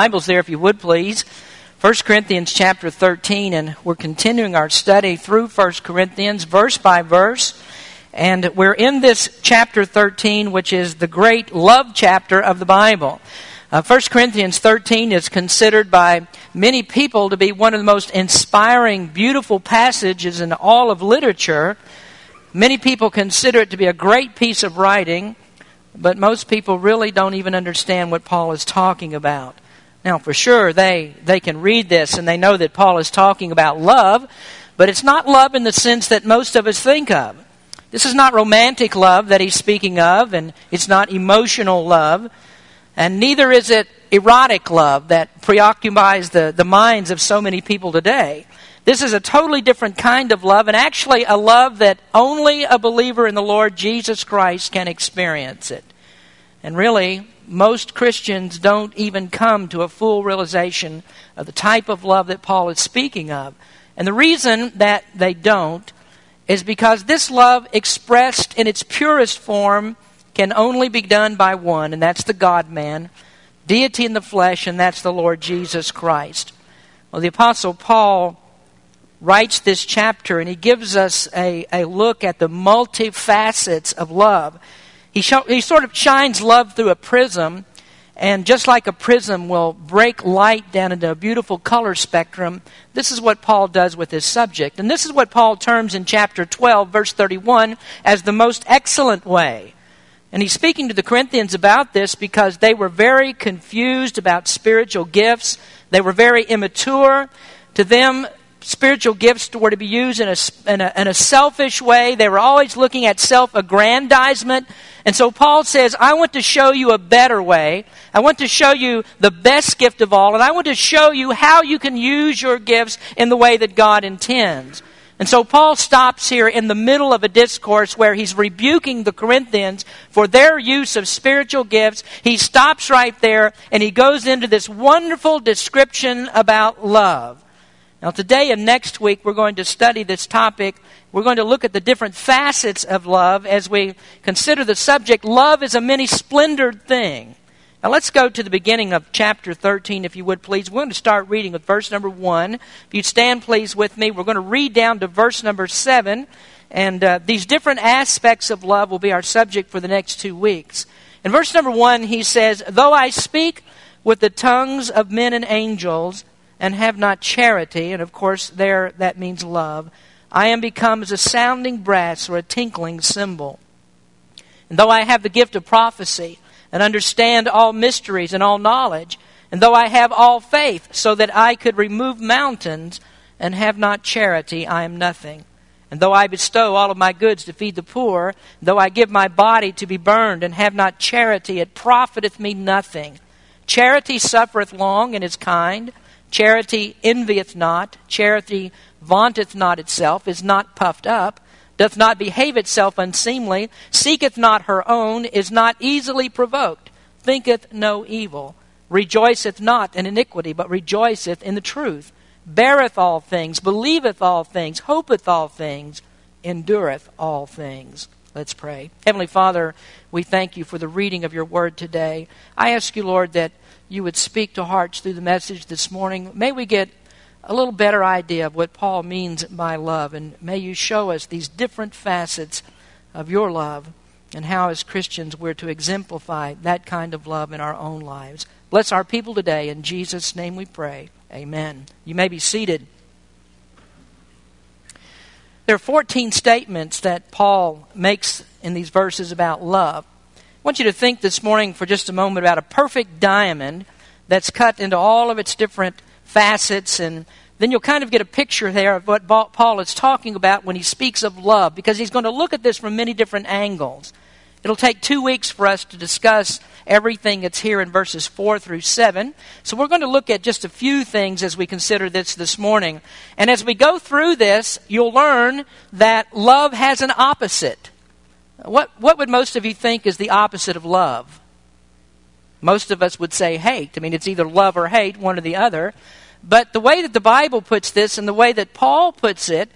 Bibles there, if you would please. 1 Corinthians chapter 13, and we're continuing our study through 1 Corinthians, verse by verse. And we're in this chapter 13, which is the great love chapter of the Bible. Uh, 1 Corinthians 13 is considered by many people to be one of the most inspiring, beautiful passages in all of literature. Many people consider it to be a great piece of writing, but most people really don't even understand what Paul is talking about. Now, for sure, they, they can read this and they know that Paul is talking about love, but it's not love in the sense that most of us think of. This is not romantic love that he's speaking of, and it's not emotional love, and neither is it erotic love that preoccupies the, the minds of so many people today. This is a totally different kind of love, and actually a love that only a believer in the Lord Jesus Christ can experience it. And really, most Christians don't even come to a full realization of the type of love that Paul is speaking of. And the reason that they don't is because this love, expressed in its purest form, can only be done by one, and that's the God man, deity in the flesh, and that's the Lord Jesus Christ. Well, the Apostle Paul writes this chapter, and he gives us a, a look at the multifacets of love. He, he sort of shines love through a prism, and just like a prism will break light down into a beautiful color spectrum, this is what Paul does with his subject. And this is what Paul terms in chapter 12, verse 31, as the most excellent way. And he's speaking to the Corinthians about this because they were very confused about spiritual gifts. They were very immature. To them, spiritual gifts were to be used in a, in a, in a selfish way. They were always looking at self aggrandizement. And so Paul says, I want to show you a better way. I want to show you the best gift of all. And I want to show you how you can use your gifts in the way that God intends. And so Paul stops here in the middle of a discourse where he's rebuking the Corinthians for their use of spiritual gifts. He stops right there and he goes into this wonderful description about love. Now, today and next week, we're going to study this topic. We're going to look at the different facets of love as we consider the subject love is a many splendored thing. Now, let's go to the beginning of chapter 13, if you would please. We're going to start reading with verse number 1. If you'd stand, please, with me, we're going to read down to verse number 7. And uh, these different aspects of love will be our subject for the next two weeks. In verse number 1, he says, Though I speak with the tongues of men and angels, and have not charity, and of course, there that means love, I am become as a sounding brass or a tinkling cymbal. And though I have the gift of prophecy and understand all mysteries and all knowledge, and though I have all faith so that I could remove mountains and have not charity, I am nothing. And though I bestow all of my goods to feed the poor, though I give my body to be burned and have not charity, it profiteth me nothing. Charity suffereth long and is kind. Charity envieth not, charity vaunteth not itself, is not puffed up, doth not behave itself unseemly, seeketh not her own, is not easily provoked, thinketh no evil, rejoiceth not in iniquity, but rejoiceth in the truth, beareth all things, believeth all things, hopeth all things, endureth all things. Let's pray. Heavenly Father, we thank you for the reading of your word today. I ask you, Lord, that you would speak to hearts through the message this morning. May we get a little better idea of what Paul means by love, and may you show us these different facets of your love and how, as Christians, we're to exemplify that kind of love in our own lives. Bless our people today. In Jesus' name we pray. Amen. You may be seated. There are 14 statements that Paul makes in these verses about love. I want you to think this morning for just a moment about a perfect diamond that's cut into all of its different facets, and then you'll kind of get a picture there of what Paul is talking about when he speaks of love, because he's going to look at this from many different angles. It'll take two weeks for us to discuss everything that's here in verses 4 through 7. So we're going to look at just a few things as we consider this this morning. And as we go through this, you'll learn that love has an opposite. What, what would most of you think is the opposite of love? Most of us would say hate. I mean, it's either love or hate, one or the other. But the way that the Bible puts this and the way that Paul puts it,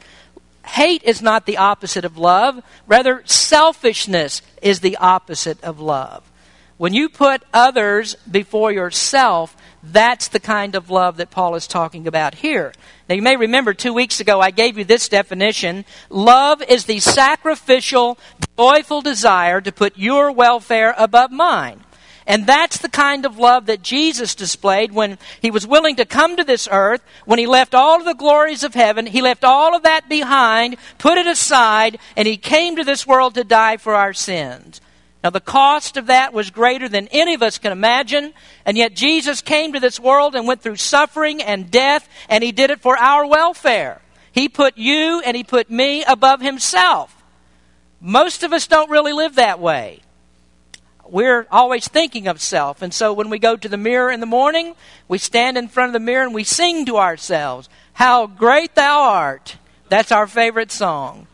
hate is not the opposite of love. Rather, selfishness is the opposite of love. When you put others before yourself, That's the kind of love that Paul is talking about here. Now, you may remember two weeks ago I gave you this definition. Love is the sacrificial, joyful desire to put your welfare above mine. And that's the kind of love that Jesus displayed when he was willing to come to this earth, when he left all of the glories of heaven, he left all of that behind, put it aside, and he came to this world to die for our sins. Now, the cost of that was greater than any of us can imagine, and yet Jesus came to this world and went through suffering and death, and he did it for our welfare. He put you and he put me above himself. Most of us don't really live that way. We're always thinking of self, and so when we go to the mirror in the morning, we stand in front of the mirror and we sing to ourselves, How great thou art! That's our favorite song.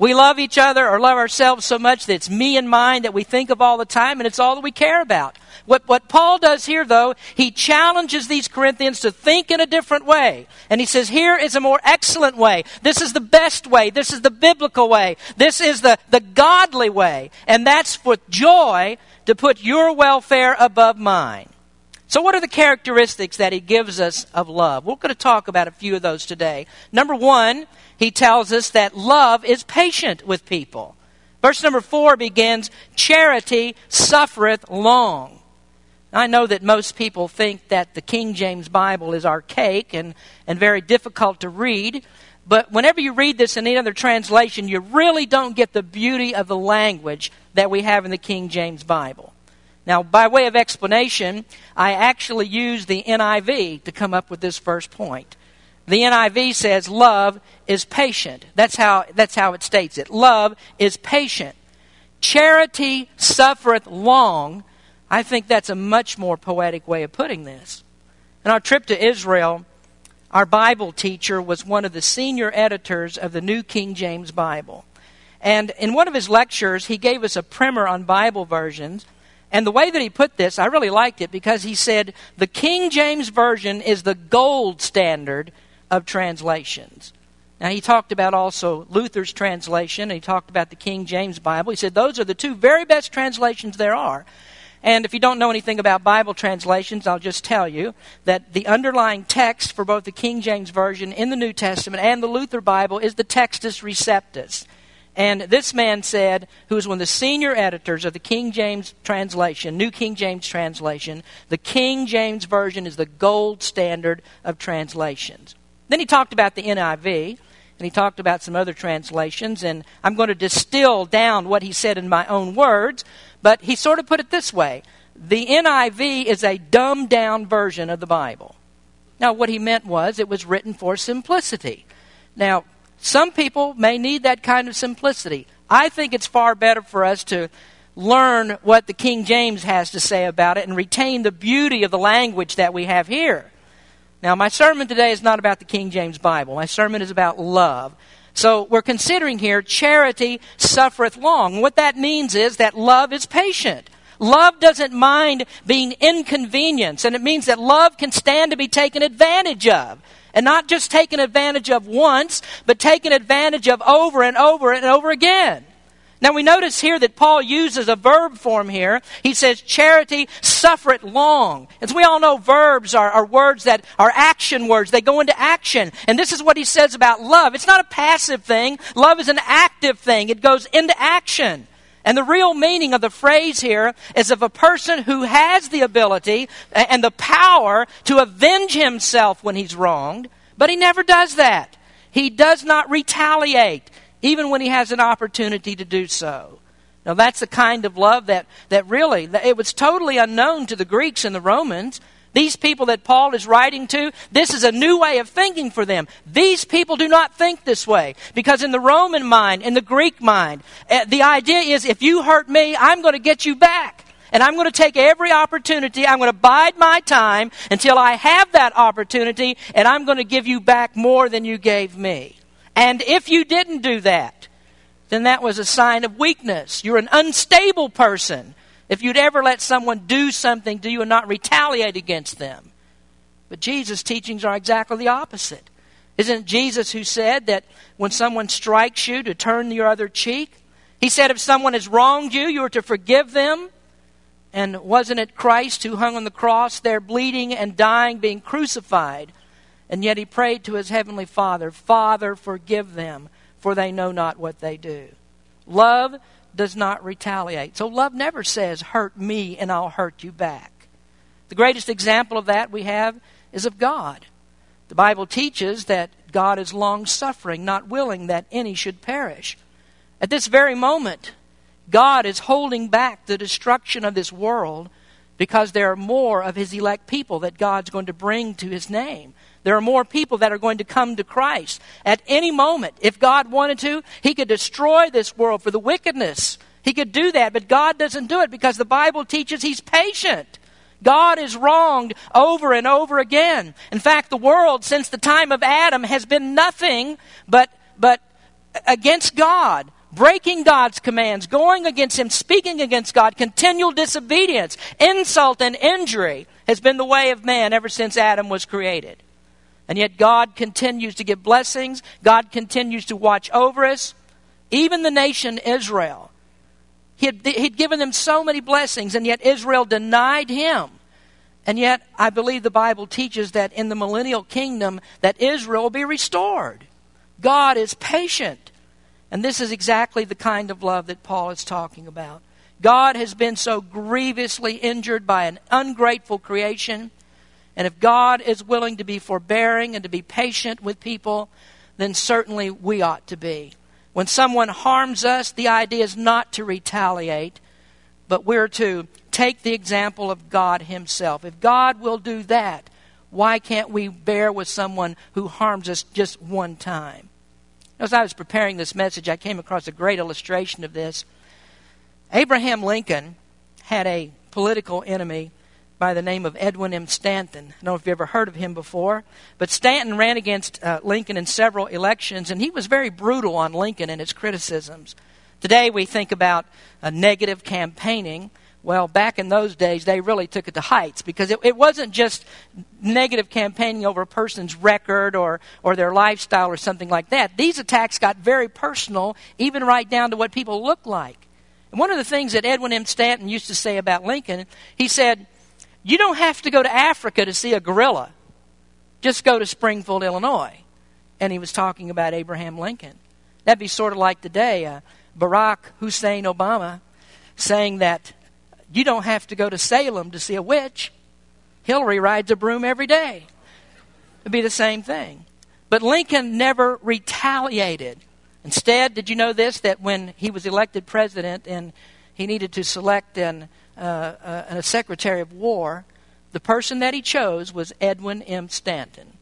We love each other or love ourselves so much that it's me and mine that we think of all the time, and it's all that we care about. What, what Paul does here, though, he challenges these Corinthians to think in a different way. And he says, here is a more excellent way. This is the best way. This is the biblical way. This is the, the godly way. And that's with joy to put your welfare above mine. So, what are the characteristics that he gives us of love? We're going to talk about a few of those today. Number one, he tells us that love is patient with people. Verse number four begins Charity suffereth long. I know that most people think that the King James Bible is archaic and, and very difficult to read, but whenever you read this in any other translation, you really don't get the beauty of the language that we have in the King James Bible. Now, by way of explanation, I actually used the NIV to come up with this first point. The NIV says love is patient. That's how, that's how it states it. Love is patient. Charity suffereth long. I think that's a much more poetic way of putting this. In our trip to Israel, our Bible teacher was one of the senior editors of the New King James Bible. And in one of his lectures, he gave us a primer on Bible versions. And the way that he put this, I really liked it because he said the King James Version is the gold standard of translations. Now, he talked about also Luther's translation, he talked about the King James Bible. He said those are the two very best translations there are. And if you don't know anything about Bible translations, I'll just tell you that the underlying text for both the King James Version in the New Testament and the Luther Bible is the Textus Receptus. And this man said, who was one of the senior editors of the King James translation, New King James translation, the King James Version is the gold standard of translations. Then he talked about the NIV, and he talked about some other translations, and I'm going to distill down what he said in my own words, but he sort of put it this way The NIV is a dumbed down version of the Bible. Now, what he meant was it was written for simplicity. Now, some people may need that kind of simplicity. I think it's far better for us to learn what the King James has to say about it and retain the beauty of the language that we have here. Now, my sermon today is not about the King James Bible. My sermon is about love. So we're considering here charity suffereth long. What that means is that love is patient. Love doesn't mind being inconvenienced, and it means that love can stand to be taken advantage of. And not just taken advantage of once, but taken advantage of over and over and over again. Now we notice here that Paul uses a verb form here. He says, charity suffereth long. As we all know, verbs are, are, words that are action words. They go into action. And this is what he says about love. It's not a passive thing. Love is an active thing. It goes into action. And the real meaning of the phrase here is of a person who has the ability and the power to avenge himself when he's wronged, but he never does that. He does not retaliate even when he has an opportunity to do so. Now, that's the kind of love that, that really, that it was totally unknown to the Greeks and the Romans. These people that Paul is writing to, this is a new way of thinking for them. These people do not think this way. Because in the Roman mind, in the Greek mind, eh, the idea is if you hurt me, I'm going to get you back. And I'm going to take every opportunity. I'm going to bide my time until I have that opportunity, and I'm going to give you back more than you gave me. And if you didn't do that, then that was a sign of weakness. You're an unstable person if you'd ever let someone do something to you and not retaliate against them. But Jesus' teachings are exactly the opposite. Isn't it Jesus who said that when someone strikes you to turn your other cheek? He said if someone has wronged you, you are to forgive them. And wasn't it Christ who hung on the cross there, bleeding and dying, being crucified? And yet he prayed to his heavenly Father, Father, forgive them, for they know not what they do. Love does not retaliate. So love never says, hurt me and I'll hurt you back. The greatest example of that we have is of God. The Bible teaches that God is long suffering, not willing that any should perish. At this very moment, God is holding back the destruction of this world because there are more of His elect people that God's going to bring to His name. There are more people that are going to come to Christ. At any moment, if God wanted to, He could destroy this world for the wickedness. He could do that, but God doesn't do it because the Bible teaches He's patient. God is wronged over and over again. In fact, the world since the time of Adam has been nothing but, but against God breaking God's commands, going against Him, speaking against God, continual disobedience, insult, and injury has been the way of man ever since Adam was created. And yet God continues to give blessings, God continues to watch over us. Even the nation Israel, he had, he'd given them so many blessings, and yet Israel denied Him. And yet, I believe the Bible teaches that in the millennial kingdom, that Israel will be restored. God is patient. And this is exactly the kind of love that Paul is talking about. God has been so grievously injured by an ungrateful creation. And if God is willing to be forbearing and to be patient with people, then certainly we ought to be. When someone harms us, the idea is not to retaliate, but we're to take the example of God Himself. If God will do that, why can't we bear with someone who harms us just one time? As I was preparing this message, I came across a great illustration of this. Abraham Lincoln had a political enemy by the name of Edwin M. Stanton. I don't know if you've ever heard of him before, but Stanton ran against uh, Lincoln in several elections, and he was very brutal on Lincoln and his criticisms. Today we think about uh, negative campaigning. Well, back in those days, they really took it to heights because it, it, wasn't just negative campaigning over a person's record or, or their lifestyle or something like that. These attacks got very personal, even right down to what people look like. And one of the things that Edwin M. Stanton used to say about Lincoln, he said, You don't have to go to Africa to see a gorilla, just go to Springfield, Illinois. And he was talking about Abraham Lincoln. That'd be sort of like today, uh, Barack Hussein Obama saying that you don't have to go to Salem to see a witch. Hillary rides a broom every day. It'd be the same thing. But Lincoln never retaliated. Instead, did you know this? That when he was elected president and he needed to select an, uh, uh, a secretary of war, the person that he chose was Edwin M. Stanton.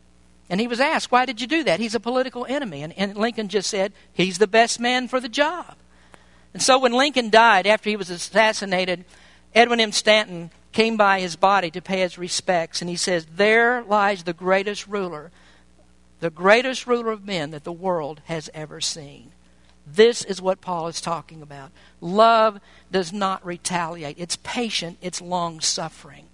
And he was asked, Why did you do that? He's a political enemy. And, and Lincoln just said, He's the best man for the job. And so when Lincoln died after he was assassinated, Edwin M. Stanton came by his body to pay his respects, and he says, There lies the greatest ruler, the greatest ruler of men that the world has ever seen. This is what Paul is talking about. Love does not retaliate, it's patient, it's long suffering.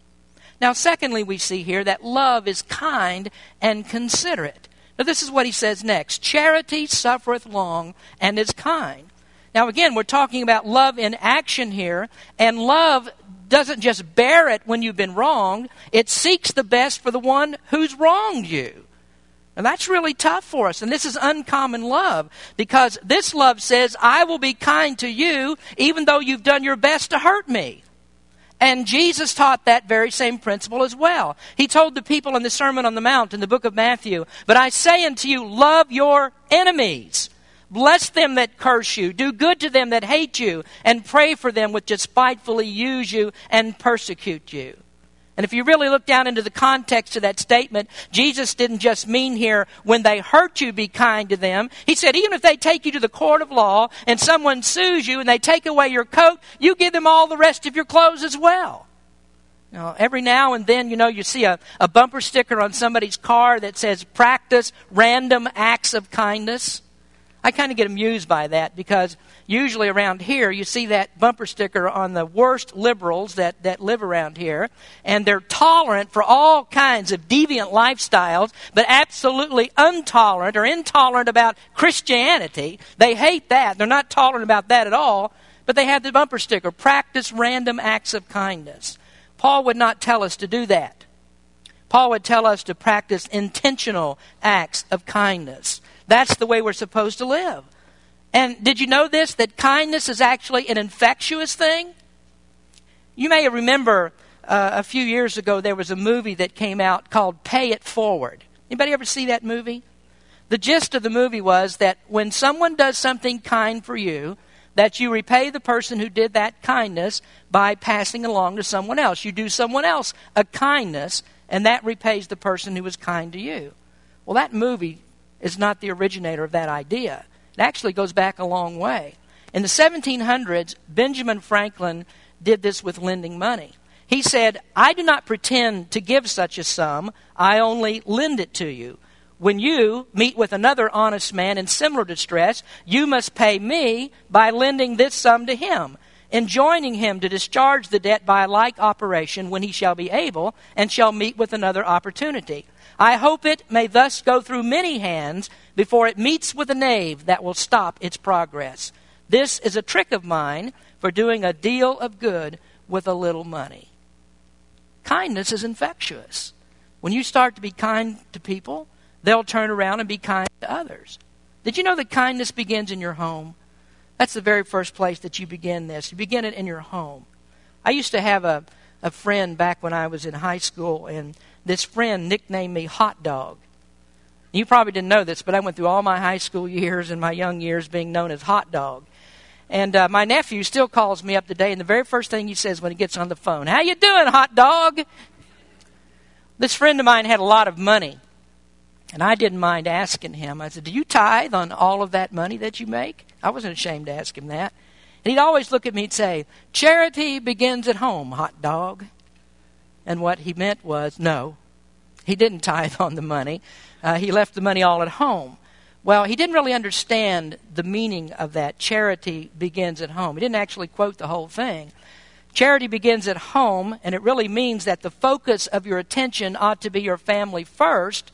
Now, secondly, we see here that love is kind and considerate. Now, this is what he says next Charity suffereth long and is kind. Now, again, we're talking about love in action here, and love doesn't just bear it when you've been wronged, it seeks the best for the one who's wronged you. And that's really tough for us. And this is uncommon love because this love says, I will be kind to you even though you've done your best to hurt me. And Jesus taught that very same principle as well. He told the people in the Sermon on the Mount in the book of Matthew, But I say unto you, love your enemies. Bless them that curse you. Do good to them that hate you. And pray for them which despitefully use you and persecute you. And if you really look down into the context of that statement, Jesus didn't just mean here when they hurt you, be kind to them. He said, even if they take you to the court of law and someone sues you and they take away your coat, you give them all the rest of your clothes as well. Every now and then, you know, you see a, a bumper sticker on somebody's car that says, practice random acts of kindness. I kind of get amused by that because usually around here you see that bumper sticker on the worst liberals that, that live around here, and they're tolerant for all kinds of deviant lifestyles, but absolutely intolerant or intolerant about Christianity. They hate that. They're not tolerant about that at all. But they have the bumper sticker practice random acts of kindness. Paul would not tell us to do that. Paul would tell us to practice intentional acts of kindness. That's the way we're supposed to live. And did you know this? That kindness is actually an infectious thing? You may remember uh, a few years ago there was a movie that came out called Pay It Forward. Anybody ever see that movie? The gist of the movie was that when someone does something kind for you, that you repay the person who did that kindness by passing along to someone else. You do someone else a kindness, and that repays the person who was kind to you. Well, that movie is not the originator of that idea. It actually goes back a long way. In the 1700s, Benjamin Franklin did this with lending money. He said, I do not pretend to give such a sum, I only lend it to you. When you meet with another honest man in similar distress, you must pay me by lending this sum to him, enjoining him to discharge the debt by a like operation when he shall be able, and shall meet with another opportunity. I hope it may thus go through many hands before it meets with a knave that will stop its progress. This is a trick of mine for doing a deal of good with a little money. Kindness is infectious. When you start to be kind to people, they'll turn around and be kind to others. Did you know that kindness begins in your home? That's the very first place that you begin this. You begin it in your home. I used to have a, a friend back when I was in high school, and this friend nicknamed me Hot Dog. You probably didn't know this, but I went through all my high school years and my young years being known as Hot Dog. And uh, my nephew still calls me up today, and the very first thing he says when he gets on the phone, "How you doing, Hot Dog?" This friend of mine had a lot of money, and I didn't mind asking him. I said, "Do you tithe on all of that money that you make?" I wasn't ashamed to ask him that. And he'd always look at me and say, "Charity begins at home, Hot Dog." And what he meant was, no, he didn't tithe on the money. Uh, he left the money all at home. Well, he didn't really understand the meaning of that. Charity begins at home. He didn't actually quote the whole thing. Charity begins at home, and it really means that the focus of your attention ought to be your family first.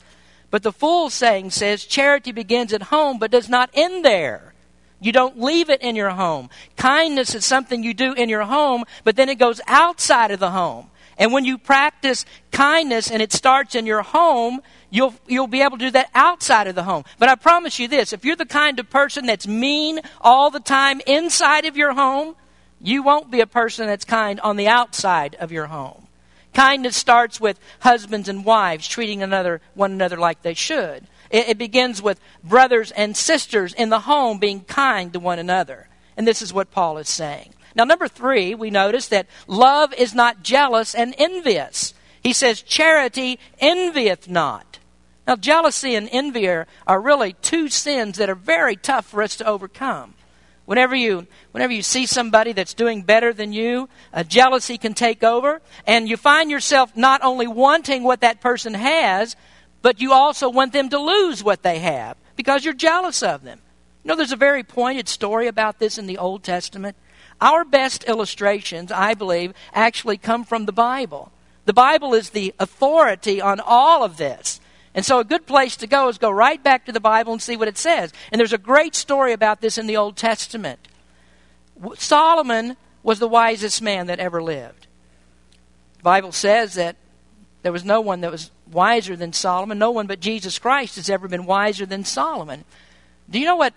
But the full saying says charity begins at home but does not end there. You don't leave it in your home. Kindness is something you do in your home, but then it goes outside of the home. And when you practice kindness and it starts in your home, you'll, you'll be able to do that outside of the home. But I promise you this if you're the kind of person that's mean all the time inside of your home, you won't be a person that's kind on the outside of your home. Kindness starts with husbands and wives treating another, one another like they should. It, it begins with brothers and sisters in the home being kind to one another. And this is what Paul is saying. Now, number three, we notice that love is not jealous and envious. He says, charity envieth not. Now, jealousy and envy are, are really two sins that are very tough for us to overcome. Whenever you, whenever you see somebody that's doing better than you, jealousy can take over, and you find yourself not only wanting what that person has, but you also want them to lose what they have because you're jealous of them. You know, there's a very pointed story about this in the Old Testament. Our best illustrations, I believe, actually come from the Bible. The Bible is the authority on all of this. And so, a good place to go is go right back to the Bible and see what it says. And there's a great story about this in the Old Testament. Solomon was the wisest man that ever lived. The Bible says that there was no one that was wiser than Solomon. No one but Jesus Christ has ever been wiser than Solomon. Do you know what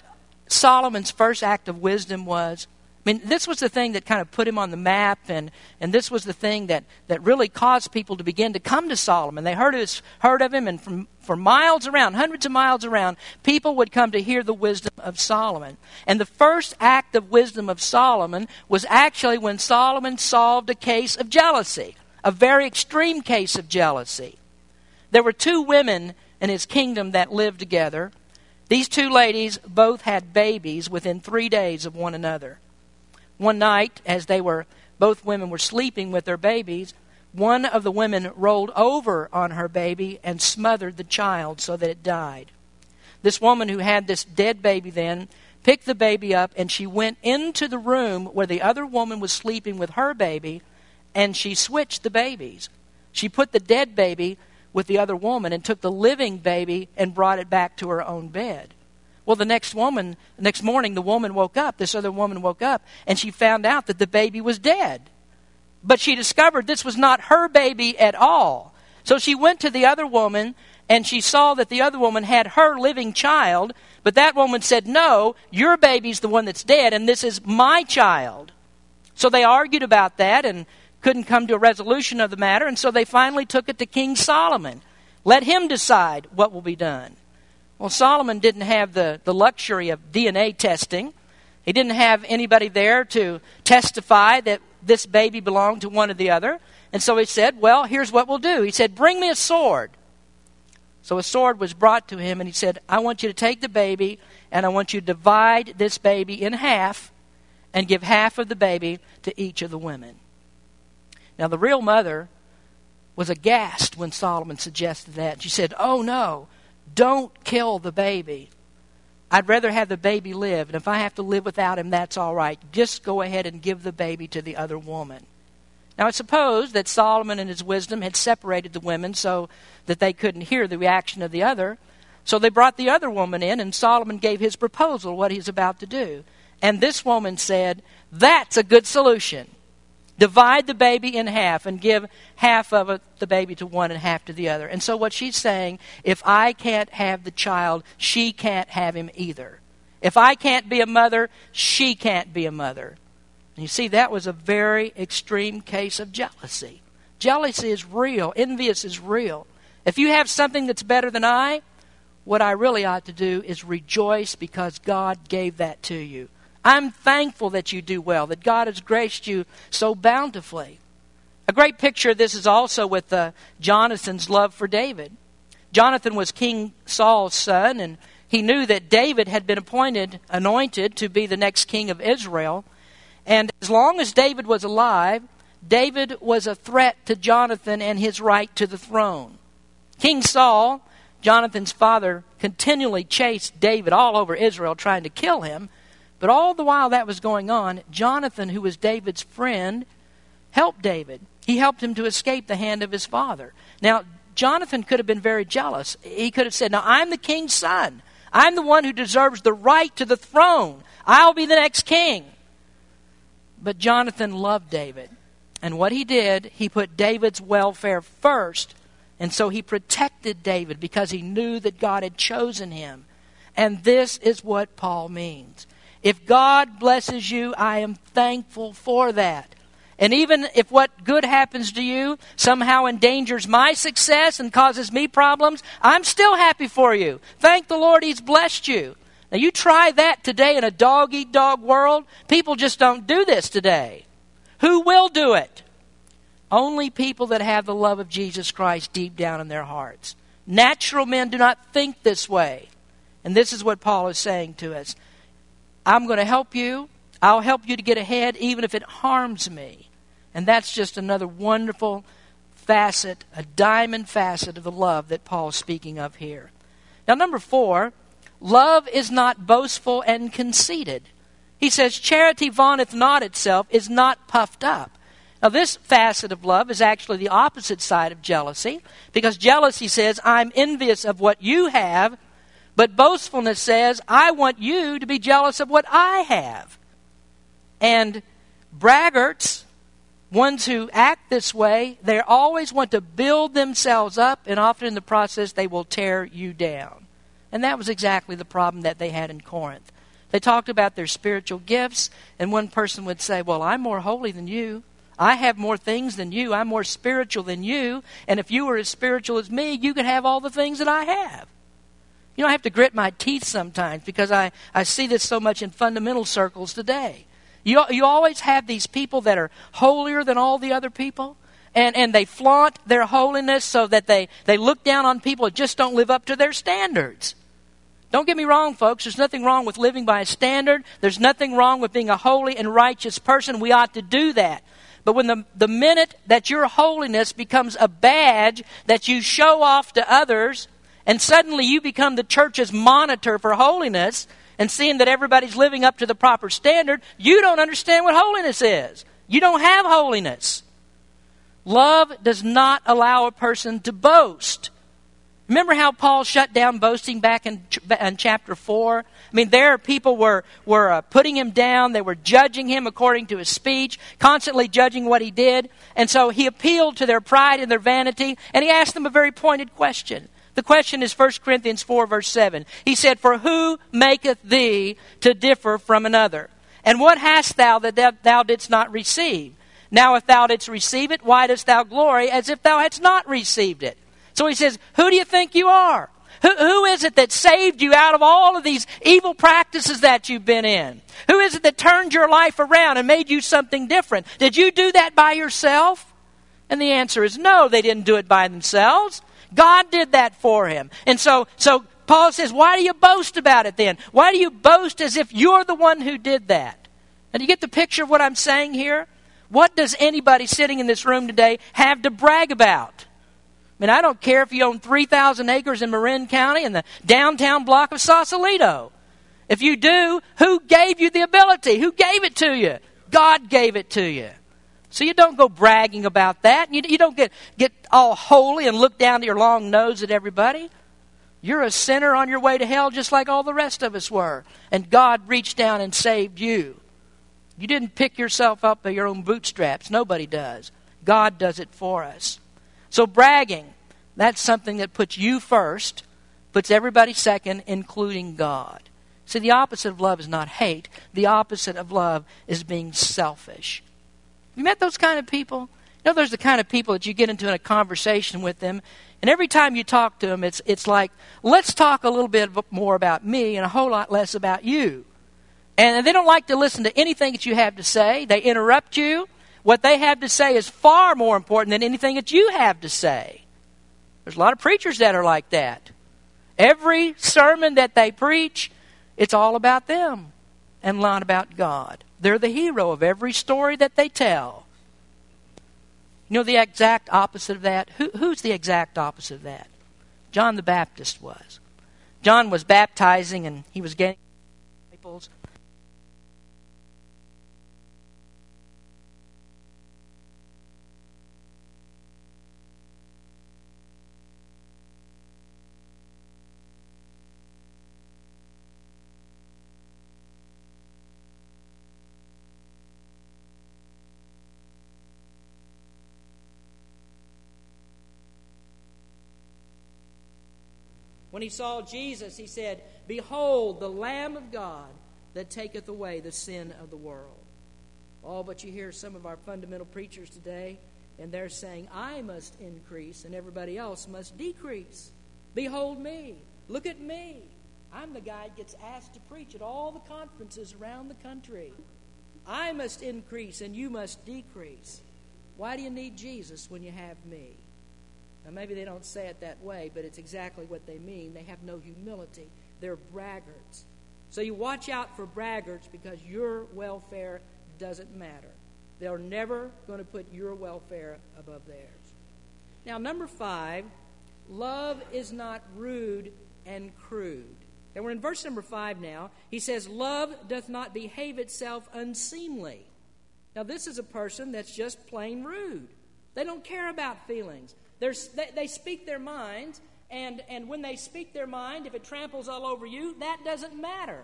Solomon's first act of wisdom was? I mean, this was the thing that kind of put him on the map, and, and this was the thing that, that really caused people to begin to come to Solomon. They heard, his, heard of him, and from, for miles around, hundreds of miles around, people would come to hear the wisdom of Solomon. And the first act of wisdom of Solomon was actually when Solomon solved a case of jealousy, a very extreme case of jealousy. There were two women in his kingdom that lived together. These two ladies both had babies within three days of one another. One night, as they were, both women were sleeping with their babies, one of the women rolled over on her baby and smothered the child so that it died. This woman who had this dead baby then picked the baby up and she went into the room where the other woman was sleeping with her baby and she switched the babies. She put the dead baby with the other woman and took the living baby and brought it back to her own bed. Well, the next woman, next morning, the woman woke up, this other woman woke up, and she found out that the baby was dead. But she discovered this was not her baby at all. So she went to the other woman and she saw that the other woman had her living child, but that woman said, No, your baby's the one that's dead, and this is my child. So they argued about that and couldn't come to a resolution of the matter, and so they finally took it to King Solomon. Let him decide what will be done. Well, Solomon didn't have the, the luxury of DNA testing. He didn't have anybody there to testify that this baby belonged to one or the other. And so he said, Well, here's what we'll do. He said, Bring me a sword. So a sword was brought to him, and he said, I want you to take the baby, and I want you to divide this baby in half and give half of the baby to each of the women. Now, the real mother was aghast when Solomon suggested that. She said, Oh, no, don't kill the baby. I'd rather have the baby live, and if I have to live without him, that's all right. Just go ahead and give the baby to the other woman. Now, it's supposed that Solomon, in his wisdom, had separated the women so that they couldn't hear the reaction of the other. So they brought the other woman in, and Solomon gave his proposal, what he's about to do. And this woman said, That's a good solution. Divide the baby in half and give half of it, the baby to one and half to the other. And so what she's saying, if I can't have the child, she can't have him either. If I can't be a mother, she can't be a mother. And you see, that was a very extreme case of jealousy. Jealousy is real, envious is real. If you have something that's better than I, what I really ought to do is rejoice because God gave that to you. I'm thankful that you do well, that God has graced you so bountifully. A great picture of this is also with uh, Jonathan's love for David. Jonathan was King Saul's son, and he knew that David had been appointed, anointed to be the next king of Israel. And as long as David was alive, David was a threat to Jonathan and his right to the throne. King Saul, Jonathan's father, continually chased David all over Israel trying to kill him. But all the while that was going on, Jonathan, who was David's friend, helped David. He helped him to escape the hand of his father. Now, Jonathan could have been very jealous. He could have said, Now, I'm the king's son. I'm the one who deserves the right to the throne. I'll be the next king. But Jonathan loved David. And what he did, he put David's welfare first. And so he protected David because he knew that God had chosen him. And this is what Paul means. If God blesses you, I am thankful for that. And even if what good happens to you somehow endangers my success and causes me problems, I'm still happy for you. Thank the Lord He's blessed you. Now, you try that today in a dog eat dog world. People just don't do this today. Who will do it? Only people that have the love of Jesus Christ deep down in their hearts. Natural men do not think this way. And this is what Paul is saying to us I'm going to help you. I'll help you to get ahead, even if it harms me. And that's just another wonderful facet, a diamond facet of the love that Paul's speaking of here. Now, number four, Love is not boastful and conceited. He says, Charity vaunteth not itself, is not puffed up. Now, this facet of love is actually the opposite side of jealousy, because jealousy says, I'm envious of what you have, but boastfulness says, I want you to be jealous of what I have. And braggarts, ones who act this way, they always want to build themselves up, and often in the process, they will tear you down. And that was exactly the problem that they had in Corinth. They talked about their spiritual gifts, and one person would say, Well, I'm more holy than you. I have more things than you. I'm more spiritual than you. And if you were as spiritual as me, you could have all the things that I have. You know, I have to grit my teeth sometimes because I, I see this so much in fundamental circles today. You, you always have these people that are holier than all the other people and, and they flaunt their holiness so that they, they look down on people that just don't live up to their standards. Don't get me wrong, folks. There's nothing wrong with living by a standard. There's nothing wrong with being a holy and righteous person. We ought to do that. But when the, the minute that your holiness becomes a badge that you show off to others, and suddenly you become the church's monitor for holiness, and seeing that everybody's living up to the proper standard, you don't understand what holiness is. You don't have holiness. Love does not allow a person to boast. Remember how Paul shut down boasting back in, in chapter 4? I mean, there people were, were uh, putting him down. They were judging him according to his speech, constantly judging what he did. And so he appealed to their pride and their vanity, and he asked them a very pointed question. The question is 1 Corinthians 4, verse 7. He said, For who maketh thee to differ from another? And what hast thou that thou didst not receive? Now, if thou didst receive it, why dost thou glory as if thou hadst not received it? So he says, Who do you think you are? Who, who is it that saved you out of all of these evil practices that you've been in? Who is it that turned your life around and made you something different? Did you do that by yourself? And the answer is no, they didn't do it by themselves. God did that for him. And so, so Paul says, why do you boast about it then? Why do you boast as if you're the one who did that? And you get the picture of what I'm saying here? What does anybody sitting in this room today have to brag about? I mean, I don't care if you own 3,000 acres in Marin County in the downtown block of Sausalito. If you do, who gave you the ability? Who gave it to you? God gave it to you. So you don't go bragging about that. You, you don't get, get all holy and look down to your long nose at everybody. You're a sinner on your way to hell just like all the rest of us were. And God reached down and saved you. You didn't pick yourself up by your own bootstraps. Nobody does. God does it for us. So bragging, that's something that puts you first, puts everybody second, including God. See, the opposite of love is not hate. The opposite of love is being selfish. You met those kind of people? You know, there's the kind of people that you get into in a conversation with them, and every time you talk to them, it's, it's like, let's talk a little bit more about me and a whole lot less about you. And they don't like to listen to anything that you have to say. They interrupt you. What they have to say is far more important than anything that you have to say. There's a lot of preachers that are like that. Every sermon that they preach, it's all about them and not about God. They're the hero of every story that they tell. You know the exact opposite of that? Who, who's the exact opposite of that? John the Baptist was. John was baptizing and he was getting disciples. When he saw Jesus, he said, Behold, the Lamb of God that taketh away the sin of the world. Oh, but you hear some of our fundamental preachers today, and they're saying, I must increase, and everybody else must decrease. Behold me. Look at me. I'm the guy that gets asked to preach at all the conferences around the country. I must increase, and you must decrease. Why do you need Jesus when you have me? Now, maybe they don't say it that way, but it's exactly what they mean. They have no humility, they're braggarts. So you watch out for braggarts because your welfare doesn't matter. They're never going to put your welfare above theirs. Now, number five, love is not rude and crude. And we're in verse number five now. He says, Love doth not behave itself unseemly. Now, this is a person that's just plain rude. They don't care about feelings. They, they speak their minds, and, and when they speak their mind, if it tramples all over you, that doesn't matter.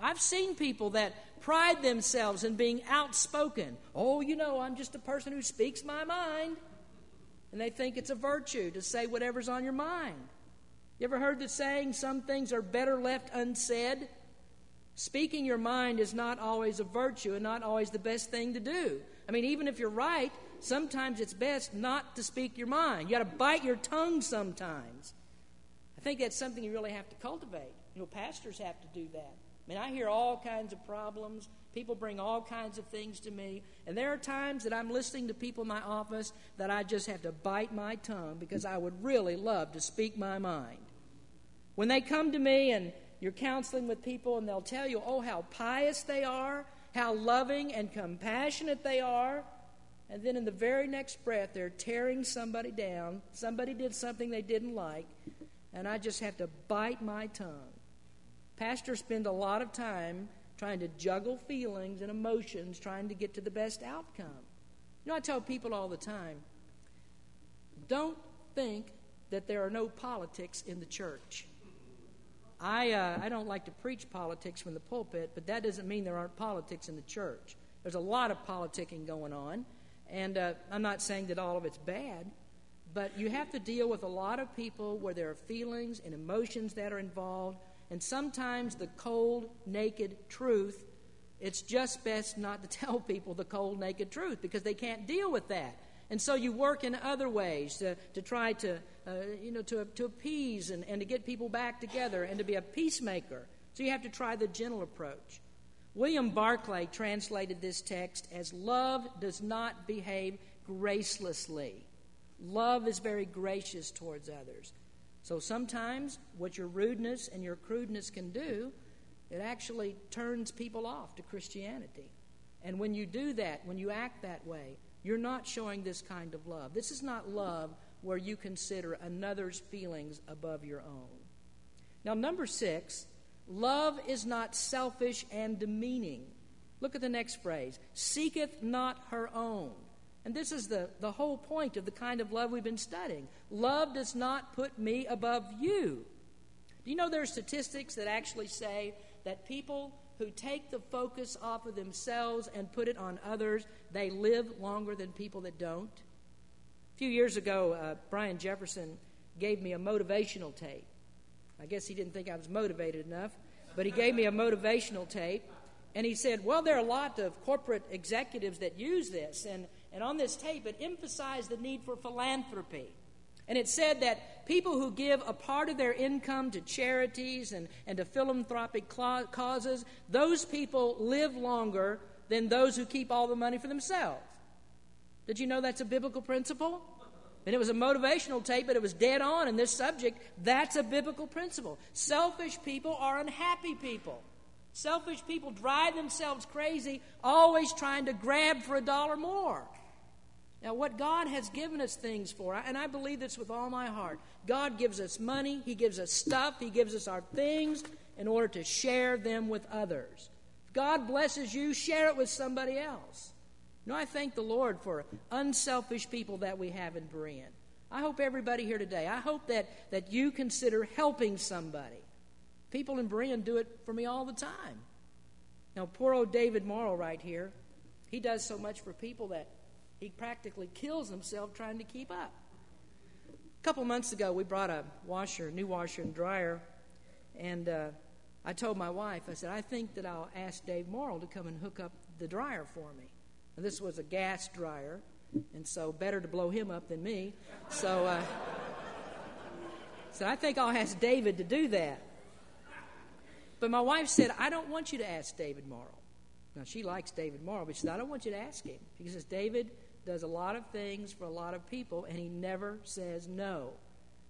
I've seen people that pride themselves in being outspoken. Oh, you know, I'm just a person who speaks my mind. And they think it's a virtue to say whatever's on your mind. You ever heard the saying, some things are better left unsaid? Speaking your mind is not always a virtue and not always the best thing to do. I mean, even if you're right, sometimes it's best not to speak your mind. You got to bite your tongue sometimes. I think that's something you really have to cultivate. You know, pastors have to do that. I mean, I hear all kinds of problems. People bring all kinds of things to me. And there are times that I'm listening to people in my office that I just have to bite my tongue because I would really love to speak my mind. When they come to me and you're counseling with people and they'll tell you, oh, how pious they are, how loving and compassionate they are, and then in the very next breath, they're tearing somebody down. Somebody did something they didn't like, and I just have to bite my tongue. Pastors spend a lot of time trying to juggle feelings and emotions, trying to get to the best outcome. You know, I tell people all the time don't think that there are no politics in the church. I, uh, I don't like to preach politics from the pulpit, but that doesn't mean there aren't politics in the church. There's a lot of politicking going on, and uh, I'm not saying that all of it's bad, but you have to deal with a lot of people where there are feelings and emotions that are involved, and sometimes the cold, naked truth, it's just best not to tell people the cold, naked truth because they can't deal with that. And so you work in other ways to, to try to, uh, you know, to, to appease and, and to get people back together and to be a peacemaker. So you have to try the gentle approach. William Barclay translated this text as love does not behave gracelessly. Love is very gracious towards others. So sometimes what your rudeness and your crudeness can do, it actually turns people off to Christianity. And when you do that, when you act that way, you're not showing this kind of love. This is not love where you consider another's feelings above your own. Now, number six, love is not selfish and demeaning. Look at the next phrase seeketh not her own. And this is the, the whole point of the kind of love we've been studying. Love does not put me above you. Do you know there are statistics that actually say that people who take the focus off of themselves and put it on others, they live longer than people that don't? A few years ago, uh, Brian Jefferson gave me a motivational tape. I guess he didn't think I was motivated enough, but he gave me a motivational tape. And he said, Well, there are a lot of corporate executives that use this. And, and on this tape, it emphasized the need for philanthropy. And it said that people who give a part of their income to charities and, and to philanthropic causes, those people live longer than those who keep all the money for themselves. Did you know that's a biblical principle? And it was a motivational tape, but it was dead on in this subject. That's a biblical principle. Selfish people are unhappy people. Selfish people drive themselves crazy, always trying to grab for a dollar more. Now, what God has given us things for, and I believe this with all my heart God gives us money, He gives us stuff, He gives us our things in order to share them with others. If God blesses you, share it with somebody else. You know, I thank the Lord for unselfish people that we have in Berean. I hope everybody here today, I hope that, that you consider helping somebody. People in Berean do it for me all the time. Now, poor old David Morrow right here, he does so much for people that he practically kills himself trying to keep up. A couple months ago, we brought a washer, new washer and dryer, and uh, I told my wife, I said, I think that I'll ask Dave Morrow to come and hook up the dryer for me. This was a gas dryer, and so better to blow him up than me. So, uh, so I think I'll ask David to do that. But my wife said, I don't want you to ask David Morrill. Now, she likes David Morrill, but she said, I don't want you to ask him. Because David, does a lot of things for a lot of people, and he never says no.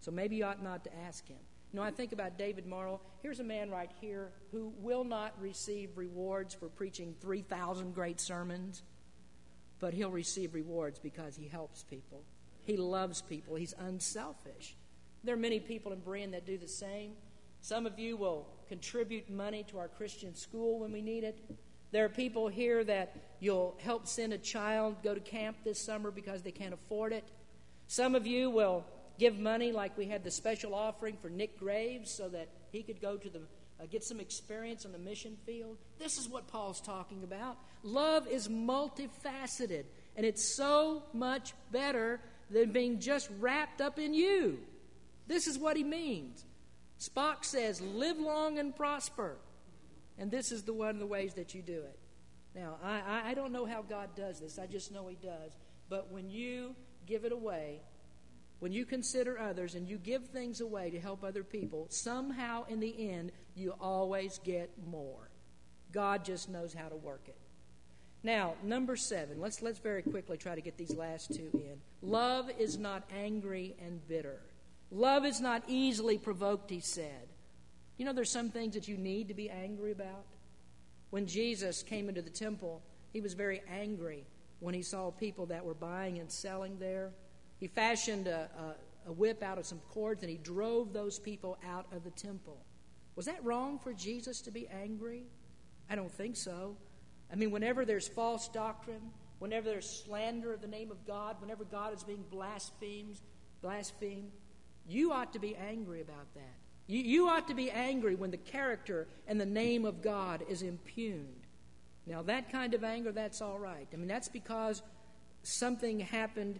So maybe you ought not to ask him. You know, I think about David Morrill. Here's a man right here who will not receive rewards for preaching 3,000 great sermons, but he'll receive rewards because he helps people. He loves people. He's unselfish. There are many people in Berean that do the same. Some of you will contribute money to our Christian school when we need it. There are people here that you'll help send a child go to camp this summer because they can't afford it. Some of you will give money, like we had the special offering for Nick Graves, so that he could go to the uh, get some experience on the mission field. This is what Paul's talking about. Love is multifaceted, and it's so much better than being just wrapped up in you. This is what he means. Spock says, Live long and prosper. And this is the one of the ways that you do it. Now, I, I don't know how God does this, I just know He does. But when you give it away, when you consider others and you give things away to help other people, somehow in the end, you always get more. God just knows how to work it. Now, number seven, let's, let's very quickly try to get these last two in. Love is not angry and bitter. Love is not easily provoked, he said. You know, there's some things that you need to be angry about. When Jesus came into the temple, he was very angry when he saw people that were buying and selling there. He fashioned a, a, a whip out of some cords and he drove those people out of the temple. Was that wrong for Jesus to be angry? I don't think so. I mean, whenever there's false doctrine, whenever there's slander of the name of God, whenever God is being blasphemed, blasphemed, You ought to be angry about that. You, you ought to be angry when the character and the name of God is impugned. Now, that kind of anger, that's all right. I mean, that's because something happened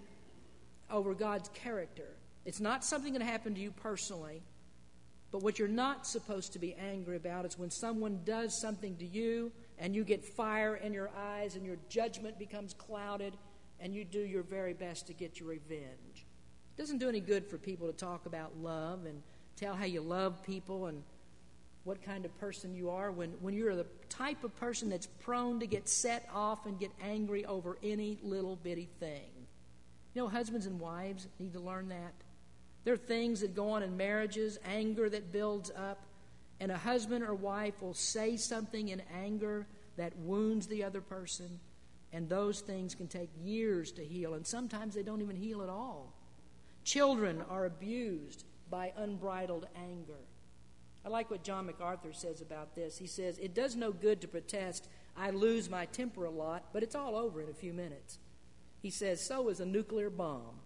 over God's character. It's not something that happened to you personally. But what you're not supposed to be angry about is when someone does something to you and you get fire in your eyes and your judgment becomes clouded and you do your very best to get your revenge. It doesn't do any good for people to talk about love and tell how you love people and what kind of person you are when, when you're the type of person that's prone to get set off and get angry over any little bitty thing. You know, husbands and wives need to learn that. There are things that go on in marriages, anger that builds up, and a husband or wife will say something in anger that wounds the other person, and those things can take years to heal, and sometimes they don't even heal at all. Children are abused by unbridled anger. I like what John MacArthur says about this. He says, It does no good to protest, I lose my temper a lot, but it's all over in a few minutes. He says, So is a nuclear bomb.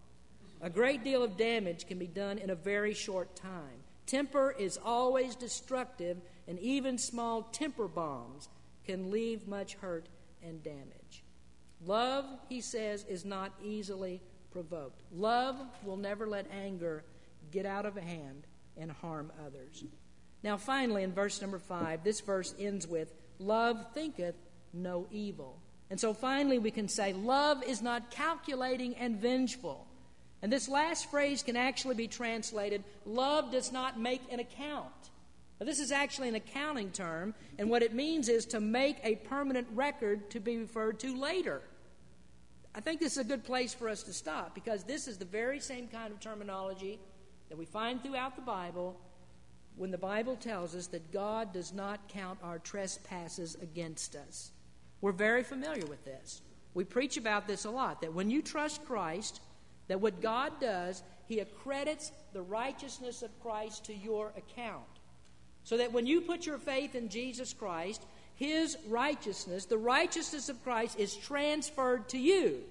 A great deal of damage can be done in a very short time. Temper is always destructive, and even small temper bombs can leave much hurt and damage. Love, he says, is not easily provoked. Love will never let anger get out of hand and harm others. Now, finally, in verse number five, this verse ends with, Love thinketh no evil. And so finally, we can say, Love is not calculating and vengeful. And this last phrase can actually be translated love does not make an account. Now, this is actually an accounting term, and what it means is to make a permanent record to be referred to later. I think this is a good place for us to stop because this is the very same kind of terminology that we find throughout the Bible when the Bible tells us that God does not count our trespasses against us. We're very familiar with this. We preach about this a lot that when you trust Christ, that what God does, He accredits the righteousness of Christ to your account. So that when you put your faith in Jesus Christ, His righteousness, the righteousness of Christ, is transferred to you.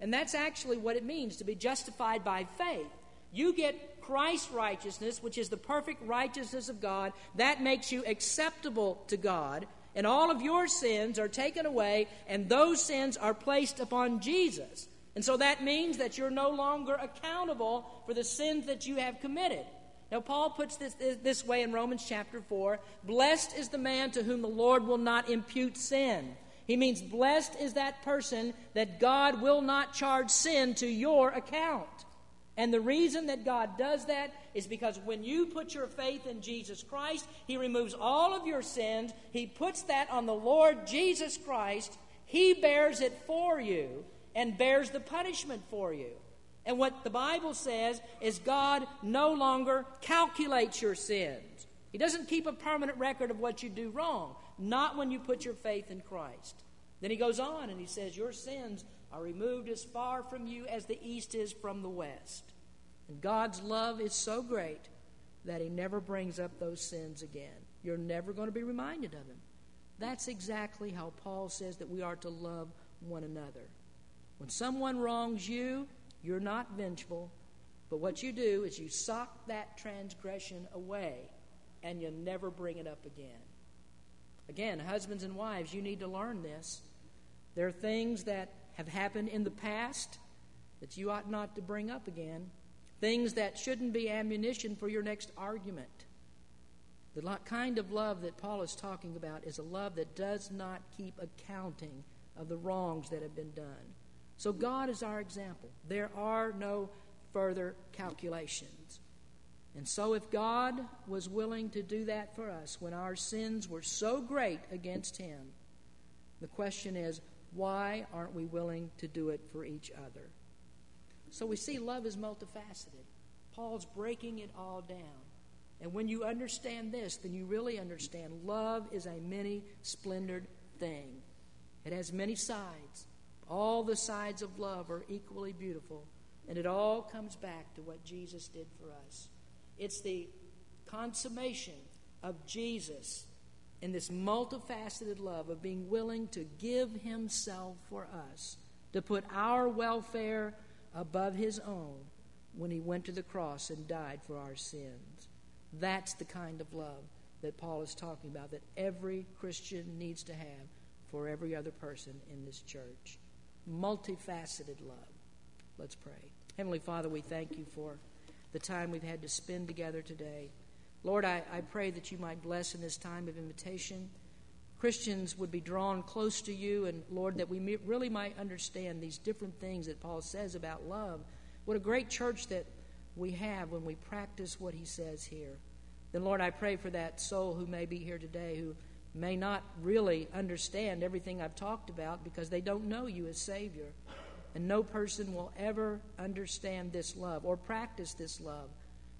And that's actually what it means to be justified by faith. You get Christ's righteousness, which is the perfect righteousness of God. That makes you acceptable to God. And all of your sins are taken away, and those sins are placed upon Jesus. And so that means that you're no longer accountable for the sins that you have committed. Now, Paul puts this this way in Romans chapter 4 Blessed is the man to whom the Lord will not impute sin. He means, blessed is that person that God will not charge sin to your account. And the reason that God does that is because when you put your faith in Jesus Christ, He removes all of your sins. He puts that on the Lord Jesus Christ. He bears it for you and bears the punishment for you. And what the Bible says is God no longer calculates your sins. He doesn't keep a permanent record of what you do wrong, not when you put your faith in Christ. Then he goes on and he says, Your sins are removed as far from you as the east is from the west. And God's love is so great that he never brings up those sins again. You're never going to be reminded of them. That's exactly how Paul says that we are to love one another. When someone wrongs you, you're not vengeful, but what you do is you sock that transgression away and you never bring it up again. Again, husbands and wives, you need to learn this. There are things that have happened in the past that you ought not to bring up again, things that shouldn't be ammunition for your next argument. The kind of love that Paul is talking about is a love that does not keep accounting of the wrongs that have been done. So God is our example. There are no further calculations. And so, if God was willing to do that for us when our sins were so great against Him, the question is, why aren't we willing to do it for each other? So we see love is multifaceted. Paul's breaking it all down. And when you understand this, then you really understand love is a many splendored thing. It has many sides. All the sides of love are equally beautiful, and it all comes back to what Jesus did for us. It's the consummation of Jesus in this multifaceted love of being willing to give himself for us, to put our welfare above his own, when he went to the cross and died for our sins. That's the kind of love that Paul is talking about that every Christian needs to have for every other person in this church. Multifaceted love. Let's pray. Heavenly Father, we thank you for the time we've had to spend together today. Lord, I, I pray that you might bless in this time of invitation. Christians would be drawn close to you, and Lord, that we really might understand these different things that Paul says about love. What a great church that we have when we practice what he says here. Then, Lord, I pray for that soul who may be here today who may not really understand everything I've talked about because they don't know you as Savior. And no person will ever understand this love or practice this love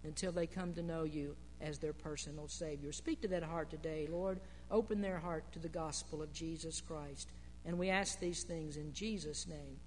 until they come to know you as their personal Savior. Speak to that heart today, Lord. Open their heart to the gospel of Jesus Christ. And we ask these things in Jesus' name.